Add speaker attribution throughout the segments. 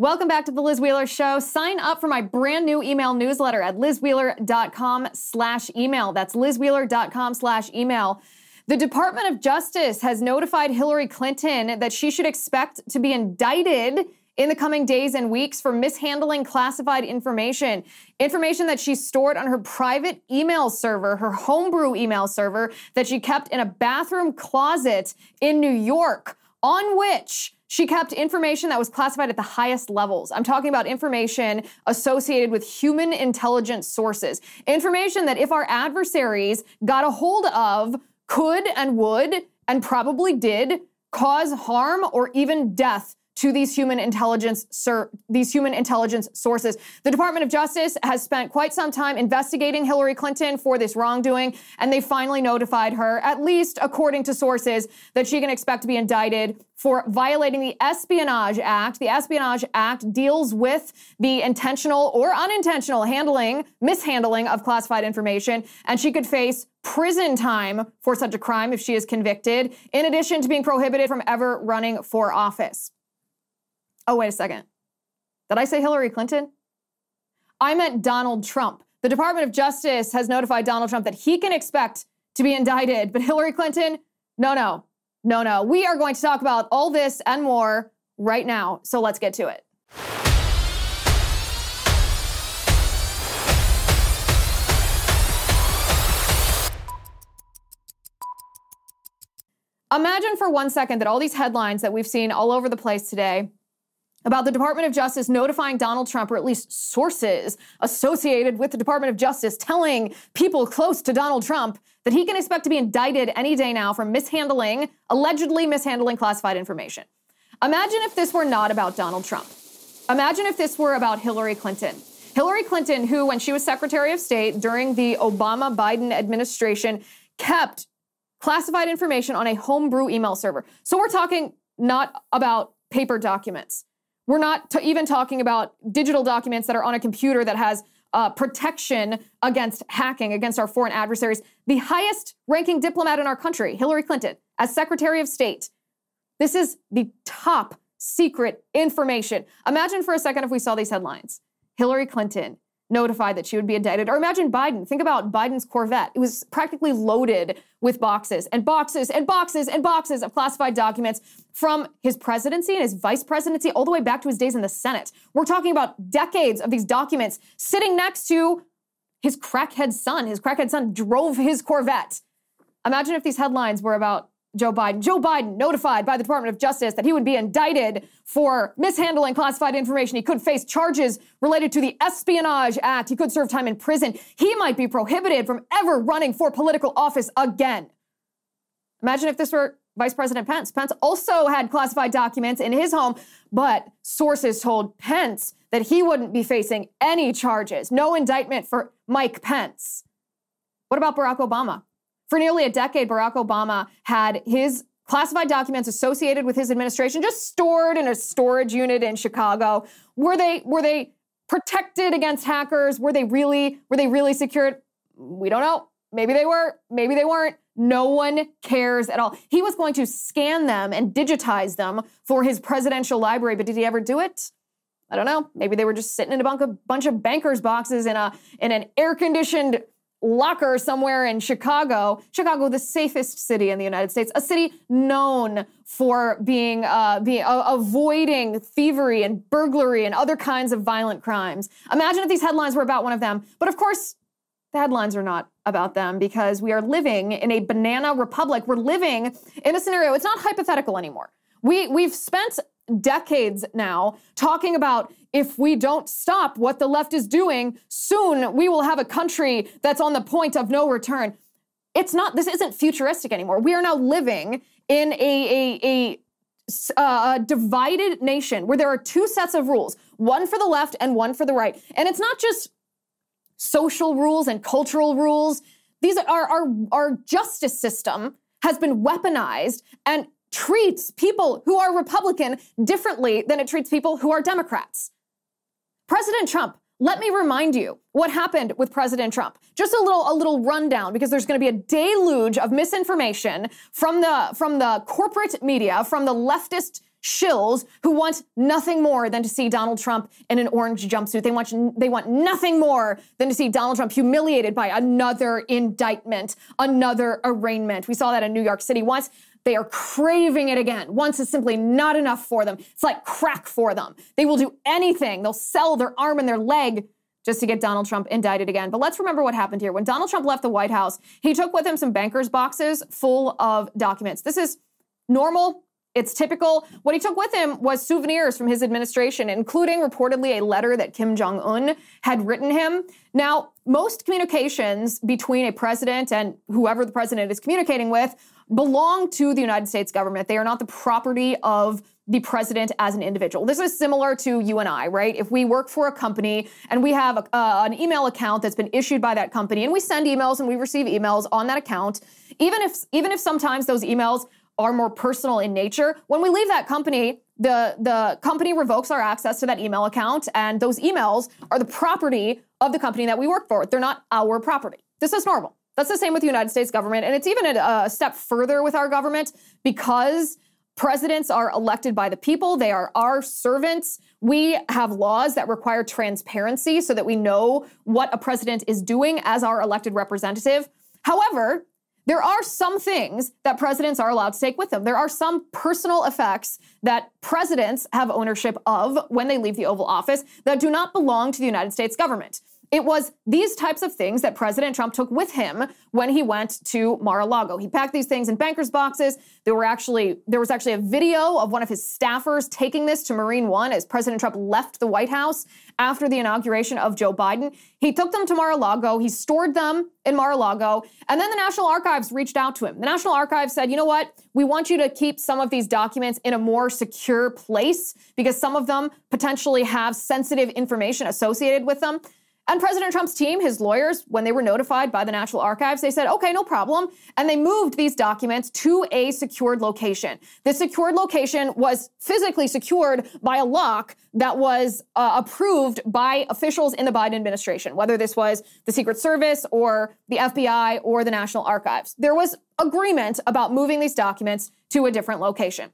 Speaker 1: Welcome back to the Liz Wheeler Show. Sign up for my brand new email newsletter at lizwheeler.com slash email. That's lizwheeler.com slash email. The Department of Justice has notified Hillary Clinton that she should expect to be indicted in the coming days and weeks for mishandling classified information. Information that she stored on her private email server, her homebrew email server that she kept in a bathroom closet in New York, on which she kept information that was classified at the highest levels. I'm talking about information associated with human intelligence sources. Information that if our adversaries got a hold of, could and would and probably did cause harm or even death to these human intelligence these human intelligence sources. The Department of Justice has spent quite some time investigating Hillary Clinton for this wrongdoing, and they finally notified her, at least according to sources, that she can expect to be indicted for violating the Espionage Act. The Espionage Act deals with the intentional or unintentional handling, mishandling of classified information, and she could face prison time for such a crime if she is convicted, in addition to being prohibited from ever running for office. Oh, wait a second. Did I say Hillary Clinton? I meant Donald Trump. The Department of Justice has notified Donald Trump that he can expect to be indicted, but Hillary Clinton, no, no, no, no. We are going to talk about all this and more right now. So let's get to it. Imagine for one second that all these headlines that we've seen all over the place today about the Department of Justice notifying Donald Trump, or at least sources associated with the Department of Justice telling people close to Donald Trump that he can expect to be indicted any day now for mishandling, allegedly mishandling classified information. Imagine if this were not about Donald Trump. Imagine if this were about Hillary Clinton. Hillary Clinton, who, when she was Secretary of State during the Obama Biden administration, kept classified information on a homebrew email server. So we're talking not about paper documents. We're not t- even talking about digital documents that are on a computer that has uh, protection against hacking, against our foreign adversaries. The highest ranking diplomat in our country, Hillary Clinton, as Secretary of State. This is the top secret information. Imagine for a second if we saw these headlines Hillary Clinton notified that she would be indicted. Or imagine Biden. Think about Biden's Corvette. It was practically loaded with boxes and boxes and boxes and boxes of classified documents from his presidency and his vice presidency all the way back to his days in the Senate. We're talking about decades of these documents sitting next to his crackhead son. His crackhead son drove his Corvette. Imagine if these headlines were about Joe Biden. Joe Biden notified by the Department of Justice that he would be indicted for mishandling classified information. He could face charges related to the Espionage Act. He could serve time in prison. He might be prohibited from ever running for political office again. Imagine if this were Vice President Pence. Pence also had classified documents in his home, but sources told Pence that he wouldn't be facing any charges, no indictment for Mike Pence. What about Barack Obama? For nearly a decade, Barack Obama had his classified documents associated with his administration just stored in a storage unit in Chicago. Were they were they protected against hackers? Were they really were they really secured? We don't know. Maybe they were, maybe they weren't. No one cares at all. He was going to scan them and digitize them for his presidential library, but did he ever do it? I don't know. Maybe they were just sitting in a bunch of, bunch of bankers' boxes in a in an air-conditioned locker somewhere in Chicago. Chicago, the safest city in the United States, a city known for being, uh, being uh, avoiding thievery and burglary and other kinds of violent crimes. Imagine if these headlines were about one of them. But of course, the headlines are not about them because we are living in a banana republic. We're living in a scenario. It's not hypothetical anymore. We we've spent decades now talking about if we don't stop what the left is doing, soon we will have a country that's on the point of no return. It's not, this isn't futuristic anymore. We are now living in a, a, a, uh, a divided nation where there are two sets of rules, one for the left and one for the right. And it's not just social rules and cultural rules. These are our, our justice system has been weaponized and treats people who are Republican differently than it treats people who are Democrats. President Trump, let me remind you what happened with President Trump. Just a little a little rundown because there's going to be a deluge of misinformation from the from the corporate media, from the leftist shills who want nothing more than to see Donald Trump in an orange jumpsuit. They want they want nothing more than to see Donald Trump humiliated by another indictment, another arraignment. We saw that in New York City once. They are craving it again. Once is simply not enough for them. It's like crack for them. They will do anything. They'll sell their arm and their leg just to get Donald Trump indicted again. But let's remember what happened here. When Donald Trump left the White House, he took with him some banker's boxes full of documents. This is normal. It's typical. What he took with him was souvenirs from his administration, including reportedly a letter that Kim Jong un had written him. Now, most communications between a president and whoever the president is communicating with belong to the United States government. They are not the property of the president as an individual. This is similar to you and I, right? If we work for a company and we have a, uh, an email account that's been issued by that company and we send emails and we receive emails on that account, even if even if sometimes those emails are more personal in nature, when we leave that company, the the company revokes our access to that email account and those emails are the property of the company that we work for. They're not our property. This is normal. That's the same with the United States government. And it's even a, a step further with our government because presidents are elected by the people. They are our servants. We have laws that require transparency so that we know what a president is doing as our elected representative. However, there are some things that presidents are allowed to take with them. There are some personal effects that presidents have ownership of when they leave the Oval Office that do not belong to the United States government. It was these types of things that President Trump took with him when he went to Mar-a-Lago. He packed these things in bankers' boxes. There were actually there was actually a video of one of his staffers taking this to Marine One as President Trump left the White House after the inauguration of Joe Biden. He took them to Mar-a-Lago. He stored them in Mar-a-Lago, and then the National Archives reached out to him. The National Archives said, "You know what? We want you to keep some of these documents in a more secure place because some of them potentially have sensitive information associated with them." And President Trump's team, his lawyers, when they were notified by the National Archives, they said, okay, no problem. And they moved these documents to a secured location. The secured location was physically secured by a lock that was uh, approved by officials in the Biden administration, whether this was the Secret Service or the FBI or the National Archives. There was agreement about moving these documents to a different location.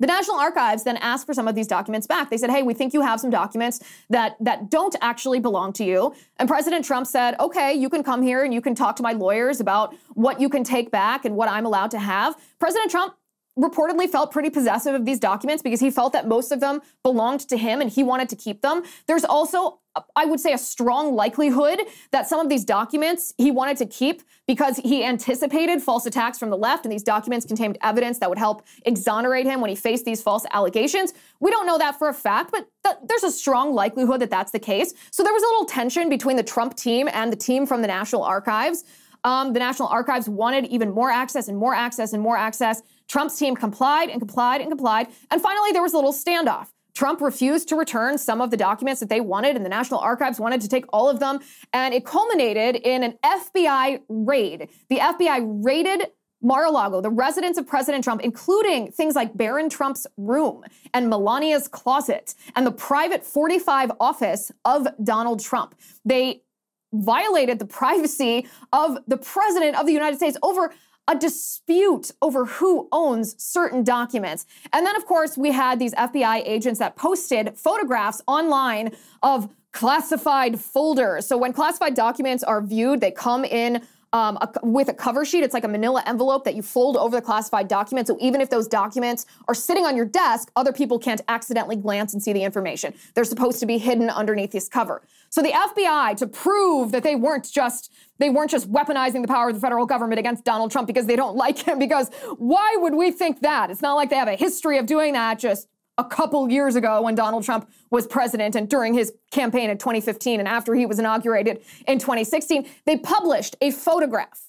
Speaker 1: The National Archives then asked for some of these documents back. They said, "Hey, we think you have some documents that that don't actually belong to you." And President Trump said, "Okay, you can come here and you can talk to my lawyers about what you can take back and what I'm allowed to have." President Trump reportedly felt pretty possessive of these documents because he felt that most of them belonged to him and he wanted to keep them. There's also, I would say, a strong likelihood that some of these documents he wanted to keep because he anticipated false attacks from the left, and these documents contained evidence that would help exonerate him when he faced these false allegations. We don't know that for a fact, but th- there's a strong likelihood that that's the case. So there was a little tension between the Trump team and the team from the National Archives. Um, the National Archives wanted even more access and more access and more access. Trump's team complied and complied and complied. And finally, there was a little standoff. Trump refused to return some of the documents that they wanted, and the National Archives wanted to take all of them. And it culminated in an FBI raid. The FBI raided Mar a Lago, the residence of President Trump, including things like Barron Trump's room and Melania's closet and the private 45 office of Donald Trump. They violated the privacy of the president of the United States over a dispute over who owns certain documents. And then, of course, we had these FBI agents that posted photographs online of classified folders. So when classified documents are viewed, they come in um, a, with a cover sheet. It's like a manila envelope that you fold over the classified document. So even if those documents are sitting on your desk, other people can't accidentally glance and see the information. They're supposed to be hidden underneath this cover. So the FBI, to prove that they weren't just they weren't just weaponizing the power of the federal government against Donald Trump because they don't like him, because why would we think that? It's not like they have a history of doing that just a couple years ago when Donald Trump was president and during his campaign in 2015 and after he was inaugurated in 2016, they published a photograph,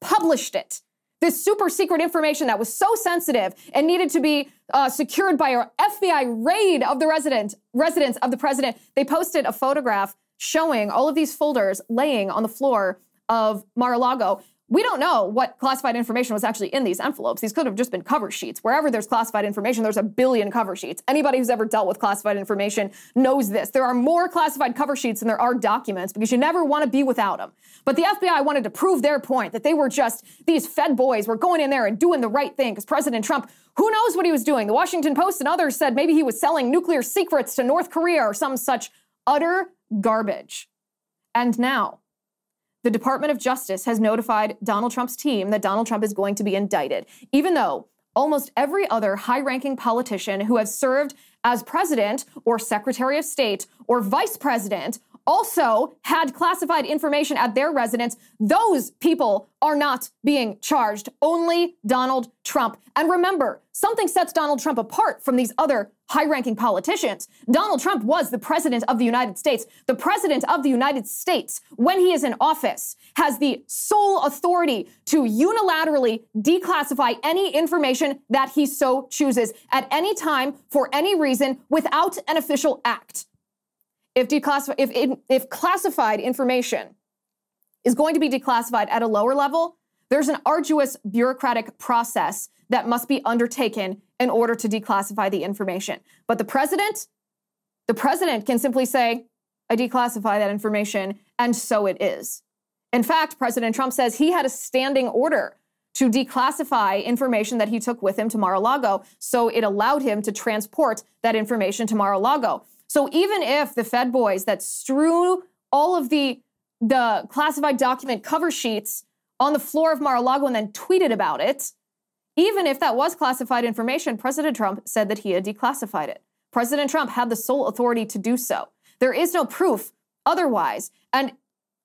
Speaker 1: published it. This super secret information that was so sensitive and needed to be uh, secured by an FBI raid of the resident residence of the president. They posted a photograph showing all of these folders laying on the floor of Mar-a-Lago we don't know what classified information was actually in these envelopes. These could have just been cover sheets. Wherever there's classified information, there's a billion cover sheets. Anybody who's ever dealt with classified information knows this. There are more classified cover sheets than there are documents because you never want to be without them. But the FBI wanted to prove their point that they were just these Fed boys were going in there and doing the right thing because President Trump, who knows what he was doing? The Washington Post and others said maybe he was selling nuclear secrets to North Korea or some such utter garbage. And now, the Department of Justice has notified Donald Trump's team that Donald Trump is going to be indicted, even though almost every other high ranking politician who has served as president or secretary of state or vice president also had classified information at their residence. Those people are not being charged. Only Donald Trump. And remember, something sets Donald Trump apart from these other high ranking politicians. Donald Trump was the president of the United States. The president of the United States, when he is in office, has the sole authority to unilaterally declassify any information that he so chooses at any time for any reason without an official act if, declassify, if, if classified information is going to be declassified at a lower level, there's an arduous bureaucratic process that must be undertaken in order to declassify the information. But the president, the president can simply say, I declassify that information, and so it is. In fact, President Trump says he had a standing order to declassify information that he took with him to Mar a Lago, so it allowed him to transport that information to Mar a Lago. So even if the Fed boys that strew all of the the classified document cover sheets on the floor of Mar-a-Lago and then tweeted about it, even if that was classified information, President Trump said that he had declassified it. President Trump had the sole authority to do so. There is no proof otherwise. And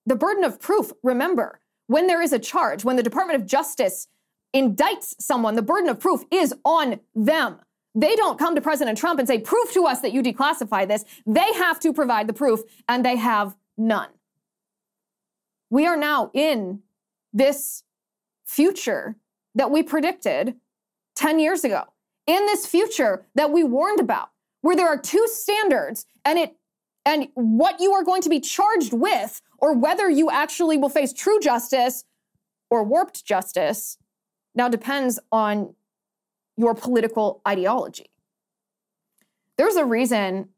Speaker 1: the burden of proof, remember, when there is a charge, when the Department of Justice indicts someone, the burden of proof is on them. They don't come to President Trump and say, prove to us that you declassify this. They have to provide the proof, and they have none. We are now in this future that we predicted 10 years ago, in this future that we warned about, where there are two standards and it and what you are going to be charged with, or whether you actually will face true justice or warped justice, now depends on your political ideology. There's a reason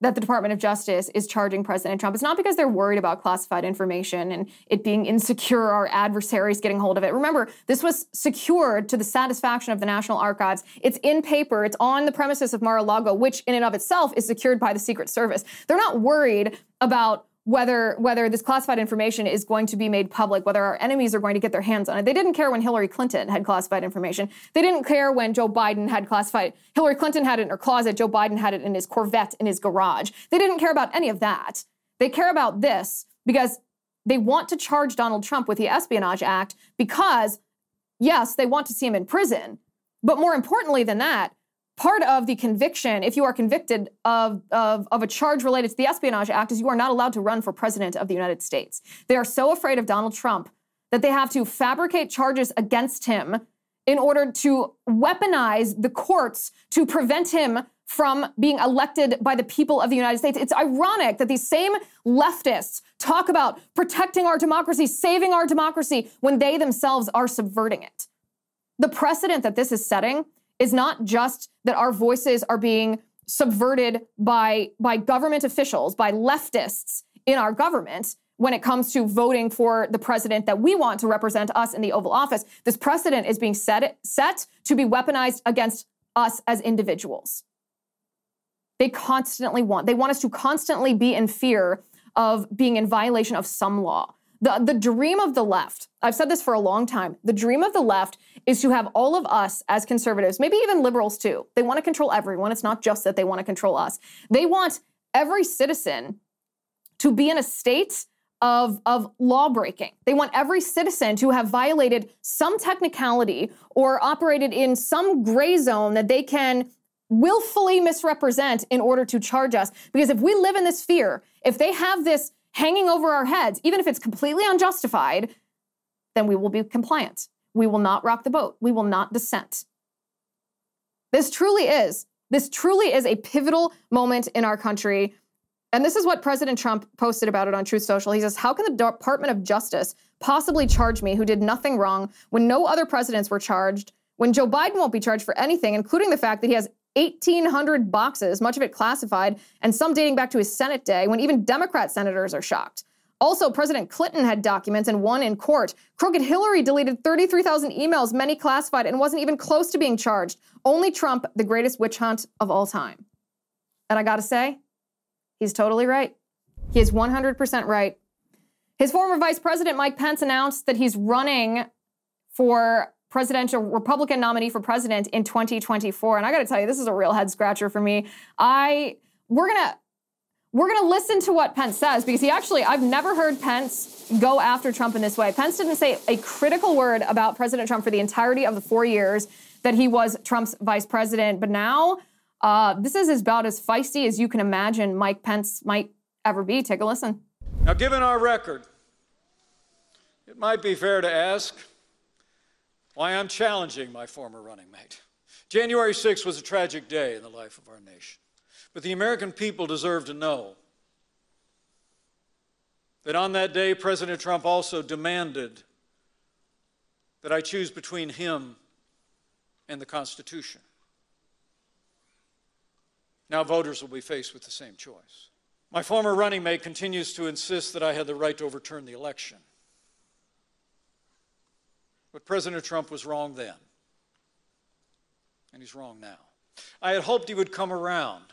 Speaker 1: that the Department of Justice is charging President Trump. It's not because they're worried about classified information and it being insecure, our adversaries getting hold of it. Remember, this was secured to the satisfaction of the National Archives. It's in paper, it's on the premises of Mar a Lago, which in and of itself is secured by the Secret Service. They're not worried about whether whether this classified information is going to be made public, whether our enemies are going to get their hands on it. They didn't care when Hillary Clinton had classified information. They didn't care when Joe Biden had classified. Hillary Clinton had it in her closet. Joe Biden had it in his Corvette in his garage. They didn't care about any of that. They care about this because they want to charge Donald Trump with the Espionage Act because, yes, they want to see him in prison. But more importantly than that, part of the conviction, if you are convicted of, of, of, a charge related to the Espionage Act, is you are not allowed to run for president of the United States. They are so afraid of Donald Trump that they have to fabricate charges against him in order to weaponize the courts to prevent him from being elected by the people of the United States. It's ironic that these same leftists talk about protecting our democracy, saving our democracy, when they themselves are subverting it. The precedent that this is setting is not just that our voices are being subverted by, by government officials, by leftists in our government when it comes to voting for the president that we want to represent us in the Oval Office. This precedent is being set, set to be weaponized against us as individuals. They constantly want, they want us to constantly be in fear of being in violation of some law. The, the dream of the left, I've said this for a long time, the dream of the left is to have all of us as conservatives, maybe even liberals too. They want to control everyone. It's not just that they want to control us. They want every citizen to be in a state of, of law breaking. They want every citizen to have violated some technicality or operated in some gray zone that they can willfully misrepresent in order to charge us. Because if we live in this fear, if they have this hanging over our heads, even if it's completely unjustified, then we will be compliant. We will not rock the boat. We will not dissent. This truly is, this truly is a pivotal moment in our country. And this is what President Trump posted about it on Truth Social. He says, How can the Department of Justice possibly charge me, who did nothing wrong, when no other presidents were charged, when Joe Biden won't be charged for anything, including the fact that he has 1,800 boxes, much of it classified, and some dating back to his Senate day, when even Democrat senators are shocked? Also, President Clinton had documents and won in court. Crooked Hillary deleted 33,000 emails, many classified, and wasn't even close to being charged. Only Trump, the greatest witch hunt of all time. And I gotta say, he's totally right. He is 100% right. His former Vice President Mike Pence announced that he's running for presidential Republican nominee for president in 2024. And I got to tell you, this is a real head scratcher for me. I we're gonna we're gonna listen to what Pence says because he actually I've never heard Pence go after Trump in this way. Pence didn't say a critical word about President Trump for the entirety of the four years that he was Trump's vice president, but now uh, this is about as feisty as you can imagine Mike Pence might ever be. Take a listen.
Speaker 2: Now, given our record, it might be fair to ask why I'm challenging my former running mate. January 6th was a tragic day in the life of our nation. But the American people deserve to know that on that day, President Trump also demanded that I choose between him and the Constitution. Now, voters will be faced with the same choice. My former running mate continues to insist that I had the right to overturn the election. But President Trump was wrong then, and he's wrong now. I had hoped he would come around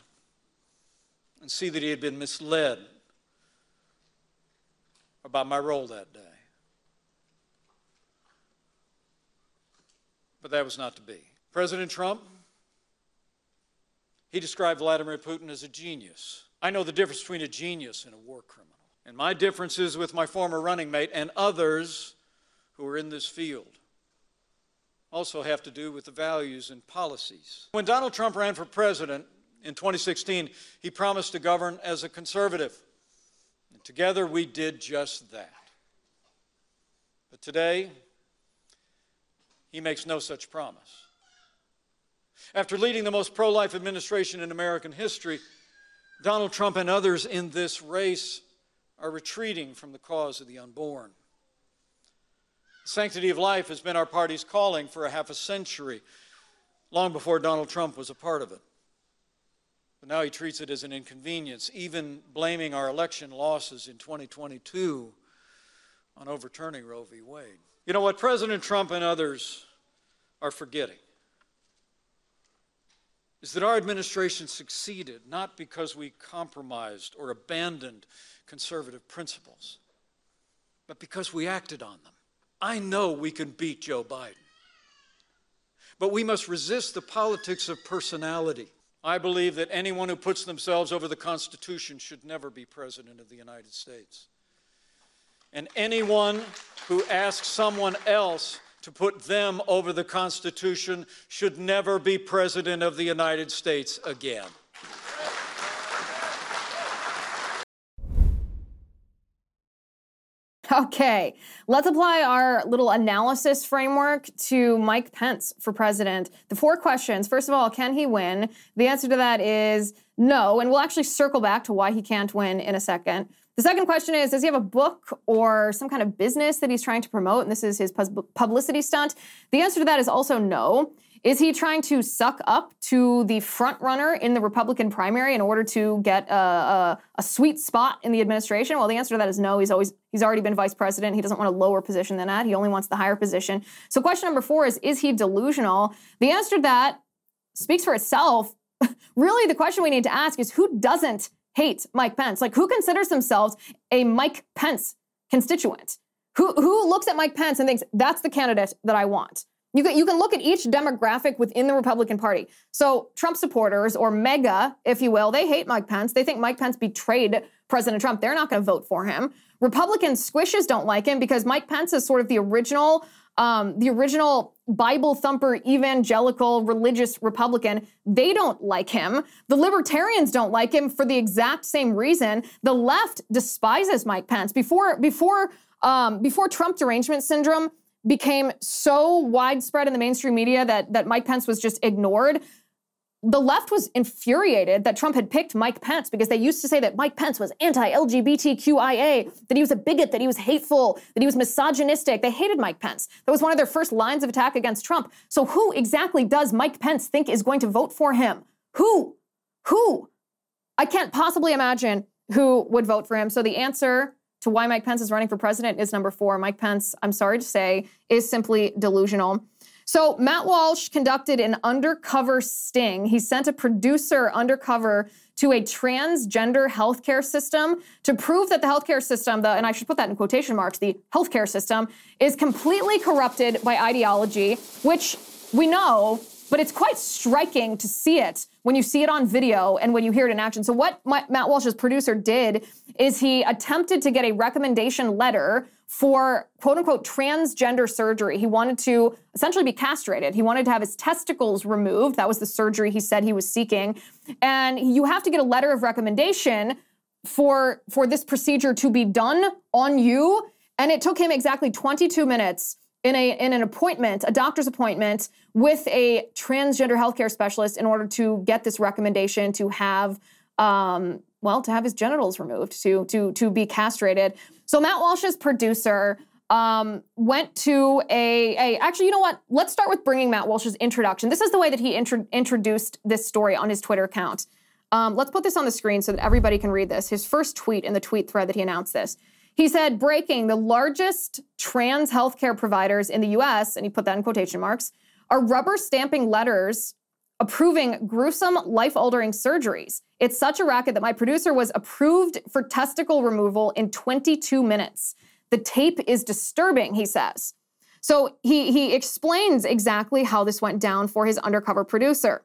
Speaker 2: and see that he had been misled about my role that day. But that was not to be. President Trump, he described Vladimir Putin as a genius. I know the difference between a genius and a war criminal. And my differences with my former running mate and others who are in this field also have to do with the values and policies. When Donald Trump ran for president in 2016, he promised to govern as a conservative. And together we did just that. But today, he makes no such promise. After leading the most pro life administration in American history, Donald Trump and others in this race are retreating from the cause of the unborn. Sanctity of life has been our party's calling for a half a century, long before Donald Trump was a part of it. But now he treats it as an inconvenience, even blaming our election losses in 2022 on overturning Roe v. Wade. You know what President Trump and others are forgetting is that our administration succeeded not because we compromised or abandoned conservative principles, but because we acted on them. I know we can beat Joe Biden, but we must resist the politics of personality. I believe that anyone who puts themselves over the Constitution should never be President of the United States. And anyone who asks someone else to put them over the Constitution should never be President of the United States again.
Speaker 1: Okay, let's apply our little analysis framework to Mike Pence for president. The four questions first of all, can he win? The answer to that is no, and we'll actually circle back to why he can't win in a second. The second question is Does he have a book or some kind of business that he's trying to promote? And this is his publicity stunt. The answer to that is also no. Is he trying to suck up to the front runner in the Republican primary in order to get a, a, a, sweet spot in the administration? Well, the answer to that is no. He's always he's already been vice president. He doesn't want a lower position than that. He only wants the higher position. So, question number four is: Is he delusional? The answer to that speaks for itself. really, the question we need to ask is: Who doesn't hate Mike Pence? Like, who considers themselves a Mike Pence constituent? Who, who looks at Mike Pence and thinks, that's the candidate that I want? You can, you can look at each demographic within the Republican Party. So, Trump supporters, or MAGA, if you will, they hate Mike Pence. They think Mike Pence betrayed President Trump. They're not going to vote for him. Republican squishes don't like him because Mike Pence is sort of the original um, the original Bible thumper, evangelical, religious Republican, they don't like him. The libertarians don't like him for the exact same reason. The left despises Mike Pence. Before, before, um, before Trump derangement syndrome became so widespread in the mainstream media that, that Mike Pence was just ignored, the left was infuriated that Trump had picked Mike Pence because they used to say that Mike Pence was anti LGBTQIA, that he was a bigot, that he was hateful, that he was misogynistic. They hated Mike Pence. That was one of their first lines of attack against Trump. So, who exactly does Mike Pence think is going to vote for him? Who? Who? I can't possibly imagine who would vote for him. So, the answer to why Mike Pence is running for president is number four. Mike Pence, I'm sorry to say, is simply delusional. So Matt Walsh conducted an undercover sting. He sent a producer undercover to a transgender healthcare system to prove that the healthcare system, the, and I should put that in quotation marks, the healthcare system is completely corrupted by ideology, which we know, but it's quite striking to see it when you see it on video and when you hear it in action. So what Matt Walsh's producer did is he attempted to get a recommendation letter for quote unquote transgender surgery. He wanted to essentially be castrated. He wanted to have his testicles removed. That was the surgery he said he was seeking. And you have to get a letter of recommendation for for this procedure to be done on you. And it took him exactly 22 minutes in a in an appointment, a doctor's appointment with a transgender healthcare specialist in order to get this recommendation to have um, well, to have his genitals removed, to to to be castrated. So Matt Walsh's producer um, went to a, a actually, you know what? Let's start with bringing Matt Walsh's introduction. This is the way that he intro- introduced this story on his Twitter account. Um, let's put this on the screen so that everybody can read this. His first tweet in the tweet thread that he announced this. He said, breaking the largest trans healthcare providers in the US, and he put that in quotation marks, are rubber stamping letters approving gruesome, life altering surgeries. It's such a racket that my producer was approved for testicle removal in 22 minutes. The tape is disturbing, he says. So he, he explains exactly how this went down for his undercover producer.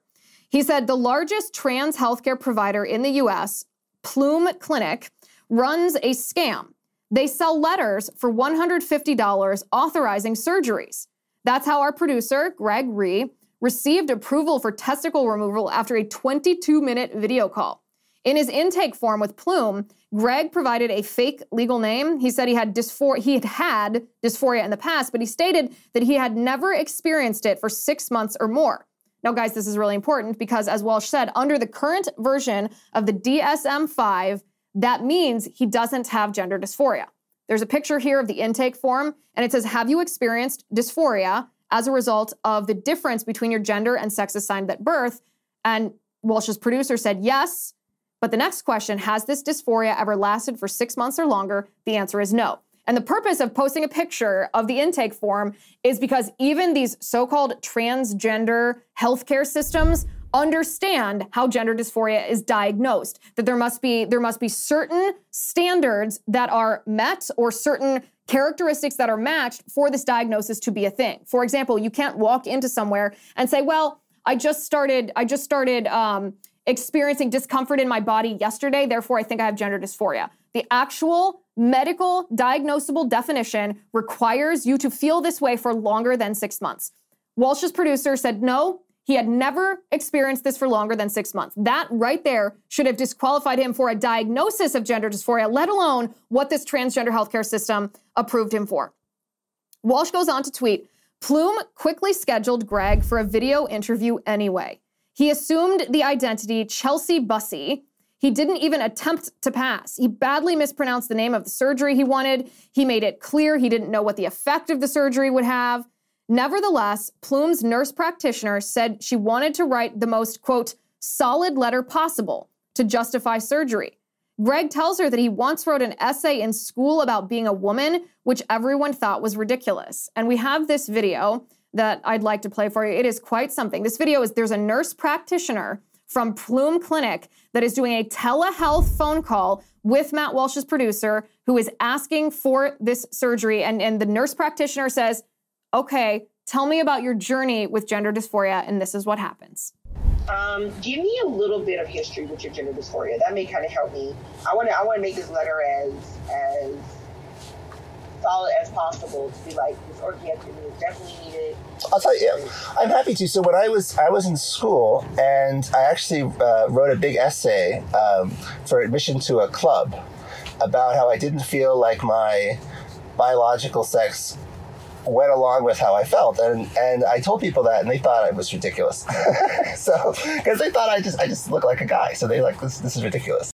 Speaker 1: He said the largest trans healthcare provider in the US, Plume Clinic, runs a scam. They sell letters for $150 authorizing surgeries. That's how our producer, Greg Rhee, received approval for testicle removal after a 22 minute video call. In his intake form with Plume, Greg provided a fake legal name. He said he had dysphoria, he had had dysphoria in the past, but he stated that he had never experienced it for six months or more. Now, guys, this is really important because, as Walsh said, under the current version of the DSM 5, that means he doesn't have gender dysphoria. There's a picture here of the intake form, and it says, Have you experienced dysphoria? as a result of the difference between your gender and sex assigned at birth. And Walsh's producer said yes. But the next question has this dysphoria ever lasted for six months or longer? The answer is no. And the purpose of posting a picture of the intake form is because even these so called transgender healthcare systems understand how gender dysphoria is diagnosed that there must be there must be certain standards that are met or certain characteristics that are matched for this diagnosis to be a thing. For example, you can't walk into somewhere and say, "Well, I just started. I just started um, experiencing discomfort in my body yesterday. Therefore, I think I have gender dysphoria." The actual medical diagnosable definition requires you to feel this way for longer than six months. Walsh's producer said, "No, he had never experienced this for longer than six months. That right there should have disqualified him for a diagnosis of gender dysphoria, let alone what this transgender healthcare system approved him for. Walsh goes on to tweet Plume quickly scheduled Greg for a video interview anyway. He assumed the identity Chelsea Bussey. He didn't even attempt to pass. He badly mispronounced the name of the surgery he wanted. He made it clear he didn't know what the effect of the surgery would have. Nevertheless, Plume's nurse practitioner said she wanted to write the most, quote, solid letter possible to justify surgery. Greg tells her that he once wrote an essay in school about being a woman, which everyone thought was ridiculous. And we have this video that I'd like to play for you. It is quite something. This video is there's a nurse practitioner from Plume Clinic that is doing a telehealth phone call with Matt Walsh's producer who is asking for this surgery. And, and the nurse practitioner says, okay, tell me about your journey with gender dysphoria, and this is what happens.
Speaker 3: Um, give me a little bit of history with your gender dysphoria. That may kind of help me. I want to. I want to make this letter as as solid as possible to be like this orchiectomy is definitely needed.
Speaker 4: I'll tell you, yeah, I'm happy to. So when I was I was in school and I actually uh, wrote a big essay um, for admission to a club about how I didn't feel like my biological sex went along with how I felt, and and I told people that, and they thought it was ridiculous. so because they thought I just I just look like a guy, so they like this this is ridiculous.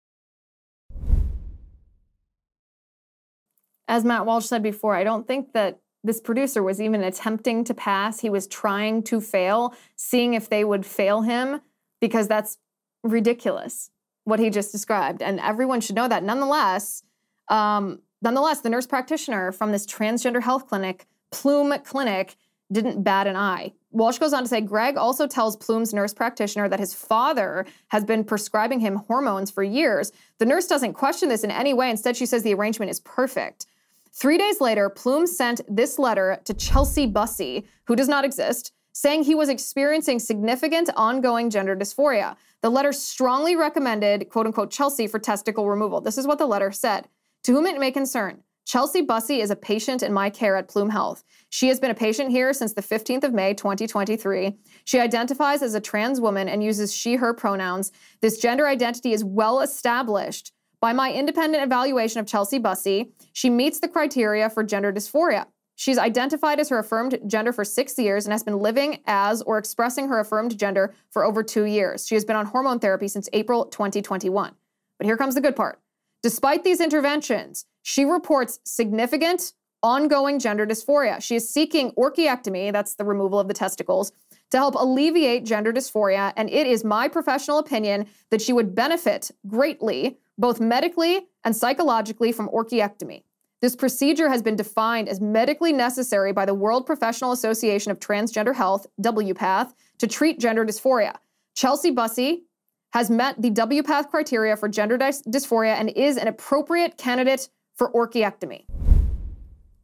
Speaker 1: As Matt Walsh said before, I don't think that this producer was even attempting to pass. He was trying to fail, seeing if they would fail him, because that's ridiculous what he just described, and everyone should know that. Nonetheless, um, nonetheless, the nurse practitioner from this transgender health clinic, Plume Clinic, didn't bat an eye. Walsh goes on to say Greg also tells Plume's nurse practitioner that his father has been prescribing him hormones for years. The nurse doesn't question this in any way. Instead, she says the arrangement is perfect. Three days later, Plume sent this letter to Chelsea Bussey, who does not exist, saying he was experiencing significant ongoing gender dysphoria. The letter strongly recommended, quote unquote, Chelsea for testicle removal. This is what the letter said. To whom it may concern, Chelsea Bussey is a patient in my care at Plume Health. She has been a patient here since the 15th of May, 2023. She identifies as a trans woman and uses she, her pronouns. This gender identity is well established. By my independent evaluation of Chelsea Bussey, she meets the criteria for gender dysphoria. She's identified as her affirmed gender for six years and has been living as or expressing her affirmed gender for over two years. She has been on hormone therapy since April 2021. But here comes the good part. Despite these interventions, she reports significant ongoing gender dysphoria. She is seeking orchiectomy, that's the removal of the testicles, to help alleviate gender dysphoria. And it is my professional opinion that she would benefit greatly, both medically and psychologically, from orchiectomy. This procedure has been defined as medically necessary by the World Professional Association of Transgender Health, WPATH, to treat gender dysphoria. Chelsea Bussey has met the WPATH criteria for gender dys- dysphoria and is an appropriate candidate for orchiectomy.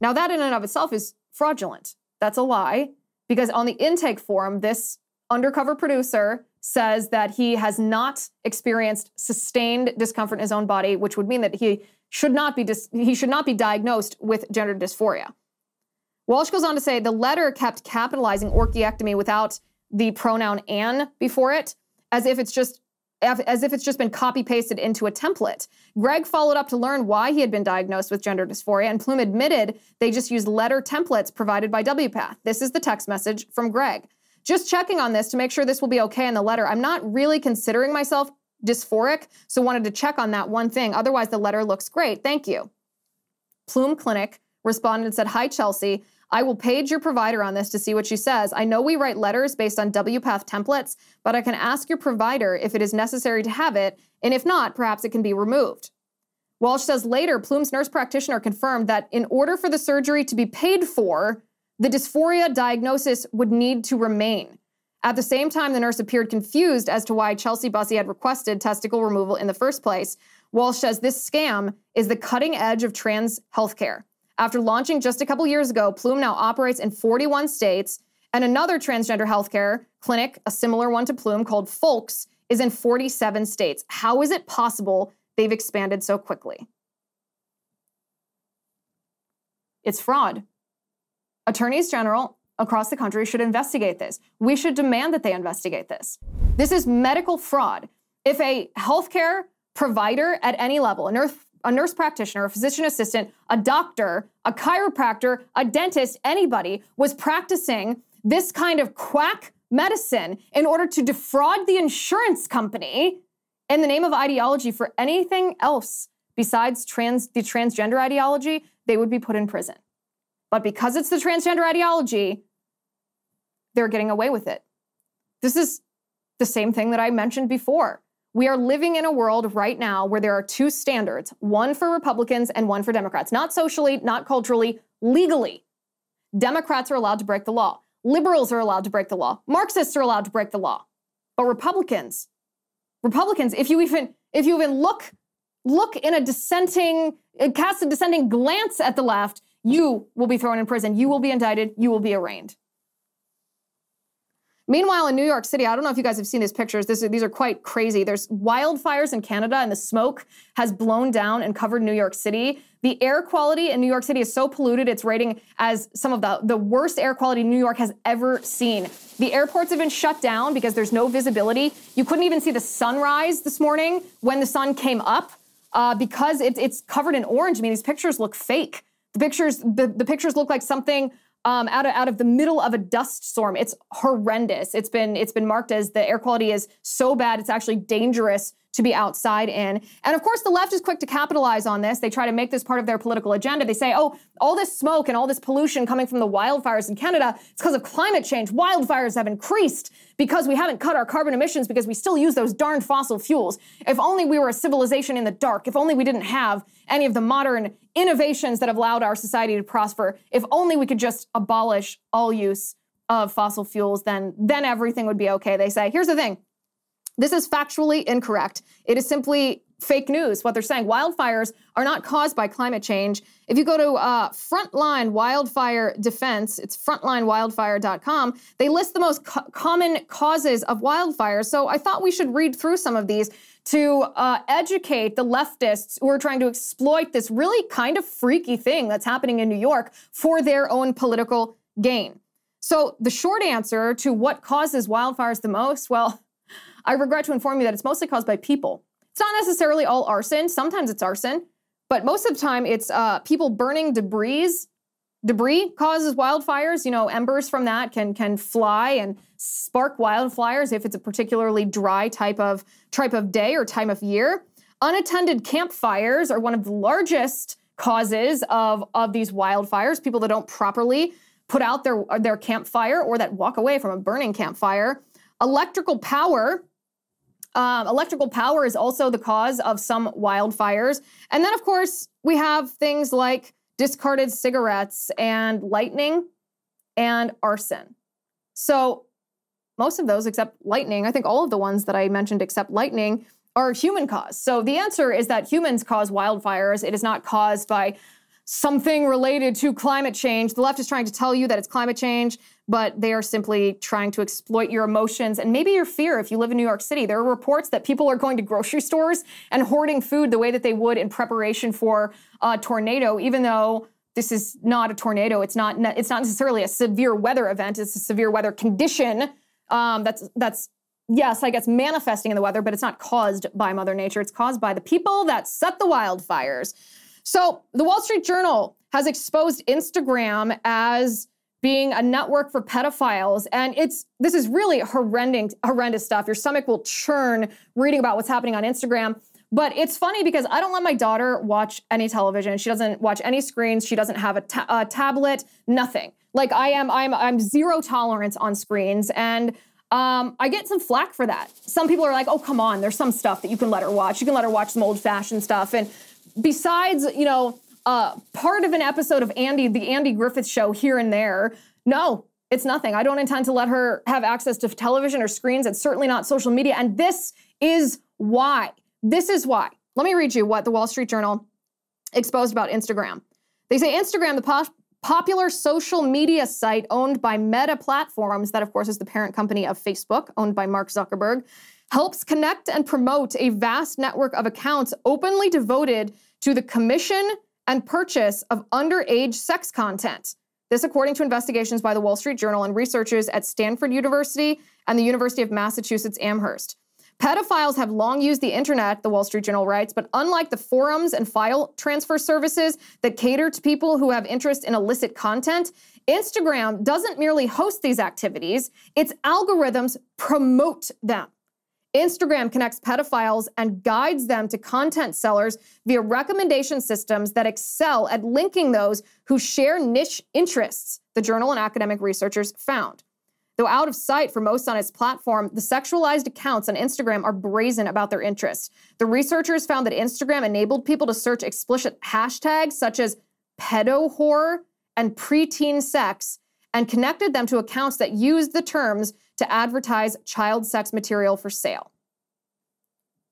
Speaker 1: Now, that in and of itself is fraudulent. That's a lie, because on the intake form, this undercover producer says that he has not experienced sustained discomfort in his own body, which would mean that he should not be dis- he should not be diagnosed with gender dysphoria. Walsh goes on to say the letter kept capitalizing orchiectomy without the pronoun "an" before it, as if it's just as if it's just been copy pasted into a template. Greg followed up to learn why he had been diagnosed with gender dysphoria, and Plume admitted they just used letter templates provided by WPATH. This is the text message from Greg. Just checking on this to make sure this will be okay in the letter. I'm not really considering myself dysphoric, so wanted to check on that one thing. Otherwise, the letter looks great. Thank you. Plume Clinic responded and said, Hi, Chelsea. I will page your provider on this to see what she says. I know we write letters based on WPATH templates, but I can ask your provider if it is necessary to have it, and if not, perhaps it can be removed. Walsh says later, Plume's nurse practitioner confirmed that in order for the surgery to be paid for, the dysphoria diagnosis would need to remain. At the same time, the nurse appeared confused as to why Chelsea Bussey had requested testicle removal in the first place. Walsh says this scam is the cutting edge of trans healthcare. After launching just a couple years ago, Plume now operates in 41 states, and another transgender healthcare clinic, a similar one to Plume called FOLX, is in 47 states. How is it possible they've expanded so quickly? It's fraud. Attorneys general across the country should investigate this. We should demand that they investigate this. This is medical fraud. If a healthcare provider at any level, a nurse, a nurse practitioner, a physician assistant, a doctor, a chiropractor, a dentist, anybody was practicing this kind of quack medicine in order to defraud the insurance company in the name of ideology for anything else besides trans, the transgender ideology, they would be put in prison. But because it's the transgender ideology, they're getting away with it. This is the same thing that I mentioned before. We are living in a world right now where there are two standards one for Republicans and one for Democrats. Not socially, not culturally, legally. Democrats are allowed to break the law. Liberals are allowed to break the law. Marxists are allowed to break the law. But Republicans, Republicans, if you even if you even look look in a dissenting uh, cast a dissenting glance at the left, you will be thrown in prison. You will be indicted. You will be arraigned. Meanwhile, in New York City, I don't know if you guys have seen these pictures. This, these are quite crazy. There's wildfires in Canada, and the smoke has blown down and covered New York City. The air quality in New York City is so polluted, it's rating as some of the, the worst air quality New York has ever seen. The airports have been shut down because there's no visibility. You couldn't even see the sunrise this morning when the sun came up uh, because it, it's covered in orange. I mean, these pictures look fake. The pictures, the, the pictures look like something um, out of out of the middle of a dust storm. It's horrendous. It's been it's been marked as the air quality is so bad it's actually dangerous to be outside in. And of course, the left is quick to capitalize on this. They try to make this part of their political agenda. They say, oh, all this smoke and all this pollution coming from the wildfires in Canada, it's because of climate change. Wildfires have increased because we haven't cut our carbon emissions because we still use those darn fossil fuels. If only we were a civilization in the dark. If only we didn't have any of the modern innovations that have allowed our society to prosper. If only we could just abolish all use of fossil fuels, then, then everything would be okay. They say, here's the thing. This is factually incorrect. It is simply fake news. What they're saying, wildfires are not caused by climate change. If you go to uh, Frontline Wildfire Defense, it's frontlinewildfire.com, they list the most co- common causes of wildfires. So I thought we should read through some of these to uh, educate the leftists who are trying to exploit this really kind of freaky thing that's happening in New York for their own political gain. So the short answer to what causes wildfires the most, well, I regret to inform you that it's mostly caused by people. It's not necessarily all arson. Sometimes it's arson, but most of the time it's uh, people burning debris. Debris causes wildfires. You know, embers from that can can fly and spark wildfires if it's a particularly dry type of type of day or time of year. Unattended campfires are one of the largest causes of of these wildfires. People that don't properly put out their their campfire or that walk away from a burning campfire. Electrical power um, electrical power is also the cause of some wildfires. And then, of course, we have things like discarded cigarettes and lightning and arson. So, most of those, except lightning, I think all of the ones that I mentioned except lightning, are human caused. So, the answer is that humans cause wildfires. It is not caused by something related to climate change. The left is trying to tell you that it's climate change, but they are simply trying to exploit your emotions and maybe your fear if you live in New York City. There are reports that people are going to grocery stores and hoarding food the way that they would in preparation for a tornado, even though this is not a tornado. It's not. It's not necessarily a severe weather event. It's a severe weather condition. Um, that's that's yes, I guess manifesting in the weather, but it's not caused by Mother Nature. It's caused by the people that set the wildfires. So the Wall Street Journal has exposed Instagram as being a network for pedophiles. And it's this is really horrendous, horrendous stuff. Your stomach will churn reading about what's happening on Instagram. But it's funny because I don't let my daughter watch any television. She doesn't watch any screens. She doesn't have a, ta- a tablet. Nothing. Like I am, I'm, I'm zero tolerance on screens, and um, I get some flack for that. Some people are like, "Oh, come on, there's some stuff that you can let her watch. You can let her watch some old-fashioned stuff." And besides, you know, uh, part of an episode of Andy, the Andy Griffith Show here and there. No, it's nothing. I don't intend to let her have access to television or screens. It's certainly not social media. And this is why. This is why. Let me read you what the Wall Street Journal exposed about Instagram. They say Instagram, the po- popular social media site owned by Meta Platforms, that of course is the parent company of Facebook, owned by Mark Zuckerberg, helps connect and promote a vast network of accounts openly devoted to the commission and purchase of underage sex content. This, according to investigations by the Wall Street Journal and researchers at Stanford University and the University of Massachusetts Amherst. Pedophiles have long used the internet, the Wall Street Journal writes, but unlike the forums and file transfer services that cater to people who have interest in illicit content, Instagram doesn't merely host these activities, its algorithms promote them. Instagram connects pedophiles and guides them to content sellers via recommendation systems that excel at linking those who share niche interests, the journal and academic researchers found. Though out of sight for most on its platform, the sexualized accounts on Instagram are brazen about their interests. The researchers found that Instagram enabled people to search explicit hashtags such as pedo whore and preteen sex and connected them to accounts that used the terms to advertise child sex material for sale.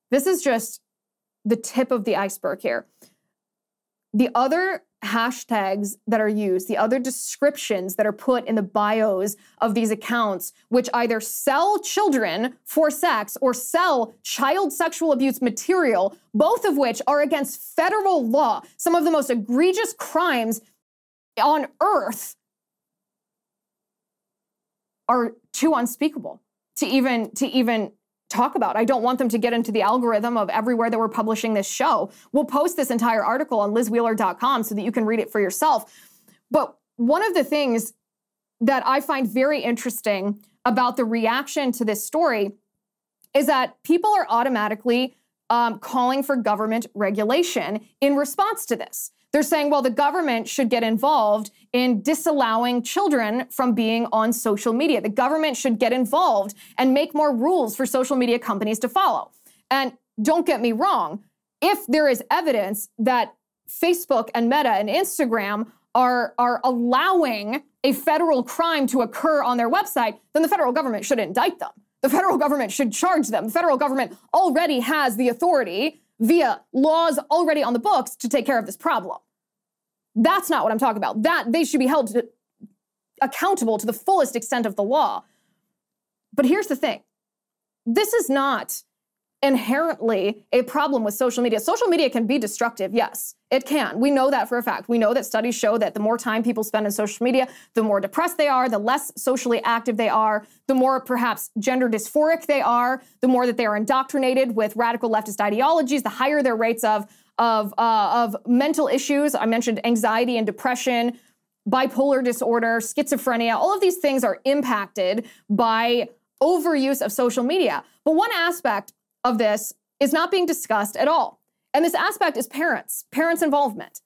Speaker 1: This is just the tip of the iceberg here. The other hashtags that are used, the other descriptions that are put in the bios of these accounts, which either sell children for sex or sell child sexual abuse material, both of which are against federal law, some of the most egregious crimes on earth are too unspeakable to even to even talk about. I don't want them to get into the algorithm of everywhere that we're publishing this show. We'll post this entire article on lizwheeler.com so that you can read it for yourself. But one of the things that I find very interesting about the reaction to this story is that people are automatically um, calling for government regulation in response to this. They're saying, well, the government should get involved in disallowing children from being on social media. The government should get involved and make more rules for social media companies to follow. And don't get me wrong, if there is evidence that Facebook and Meta and Instagram are, are allowing a federal crime to occur on their website, then the federal government should indict them. The federal government should charge them. The federal government already has the authority via laws already on the books to take care of this problem. That's not what I'm talking about. That they should be held to, accountable to the fullest extent of the law. But here's the thing. This is not inherently a problem with social media. Social media can be destructive, yes, it can. We know that for a fact. We know that studies show that the more time people spend on social media, the more depressed they are, the less socially active they are, the more perhaps gender dysphoric they are, the more that they are indoctrinated with radical leftist ideologies, the higher their rates of of uh, of mental issues. I mentioned anxiety and depression, bipolar disorder, schizophrenia. All of these things are impacted by overuse of social media. But one aspect of this is not being discussed at all. And this aspect is parents, parents' involvement.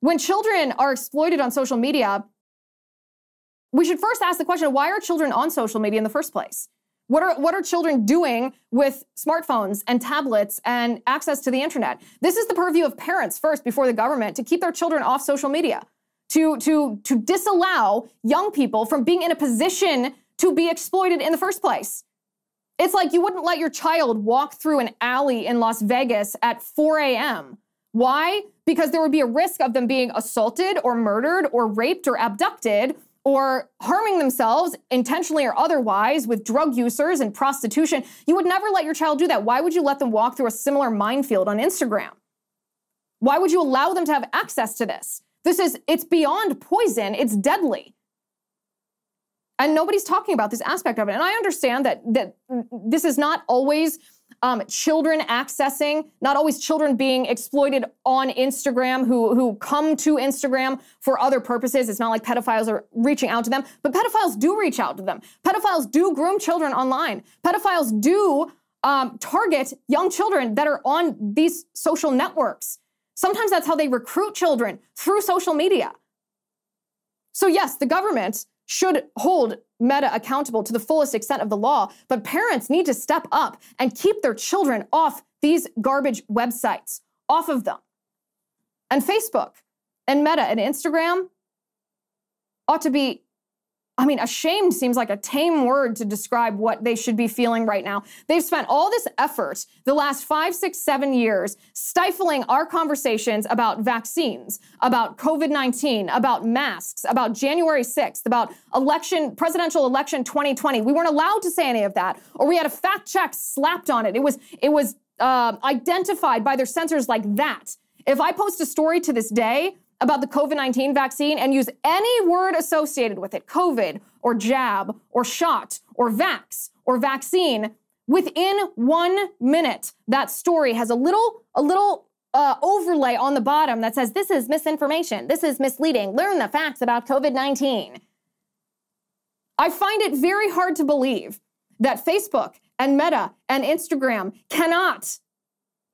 Speaker 1: When children are exploited on social media, we should first ask the question why are children on social media in the first place? What are, what are children doing with smartphones and tablets and access to the internet? This is the purview of parents first before the government to keep their children off social media, to, to, to disallow young people from being in a position to be exploited in the first place. It's like you wouldn't let your child walk through an alley in Las Vegas at 4 a.m. Why? Because there would be a risk of them being assaulted or murdered or raped or abducted or harming themselves intentionally or otherwise with drug users and prostitution. You would never let your child do that. Why would you let them walk through a similar minefield on Instagram? Why would you allow them to have access to this? This is, it's beyond poison, it's deadly. And nobody's talking about this aspect of it. And I understand that that this is not always um, children accessing, not always children being exploited on Instagram who, who come to Instagram for other purposes. It's not like pedophiles are reaching out to them, but pedophiles do reach out to them. Pedophiles do groom children online. Pedophiles do um, target young children that are on these social networks. Sometimes that's how they recruit children through social media. So, yes, the government should hold Meta accountable to the fullest extent of the law, but parents need to step up and keep their children off these garbage websites, off of them. And Facebook and Meta and Instagram ought to be I mean, ashamed seems like a tame word to describe what they should be feeling right now. They've spent all this effort the last five, six, seven years stifling our conversations about vaccines, about COVID 19, about masks, about January 6th, about election, presidential election 2020. We weren't allowed to say any of that, or we had a fact check slapped on it. It was, it was uh, identified by their censors like that. If I post a story to this day about the COVID 19 vaccine and use any word associated with it COVID or jab or shot or vax or vaccine, within one minute, that story has a little, a little uh, overlay on the bottom that says this is misinformation, this is misleading, learn the facts about COVID 19. I find it very hard to believe that Facebook and Meta and Instagram cannot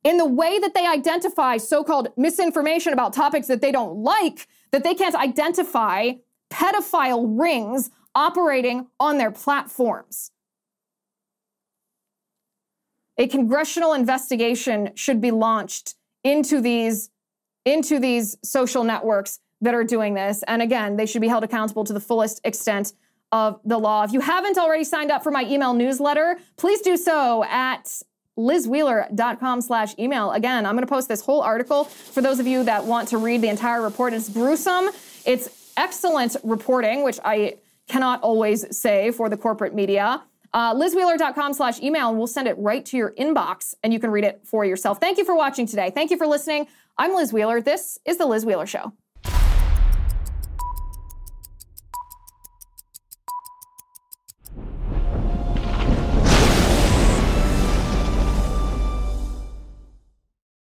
Speaker 1: in the way that they identify so called misinformation about topics that they don't like, that they can't identify pedophile rings operating on their platforms. A congressional investigation should be launched into these, into these social networks that are doing this. And again, they should be held accountable to the fullest extent of the law. If you haven't already signed up for my email newsletter, please do so at lizwheeler.com slash email. Again, I'm going to post this whole article for those of you that want to read the entire report. It's gruesome. It's excellent reporting, which I cannot always say for the corporate media. Uh, lizwheeler.com slash email, and we'll send it right to your inbox, and you can read it for yourself. Thank you for watching today. Thank you for listening. I'm Liz Wheeler. This is The Liz Wheeler Show.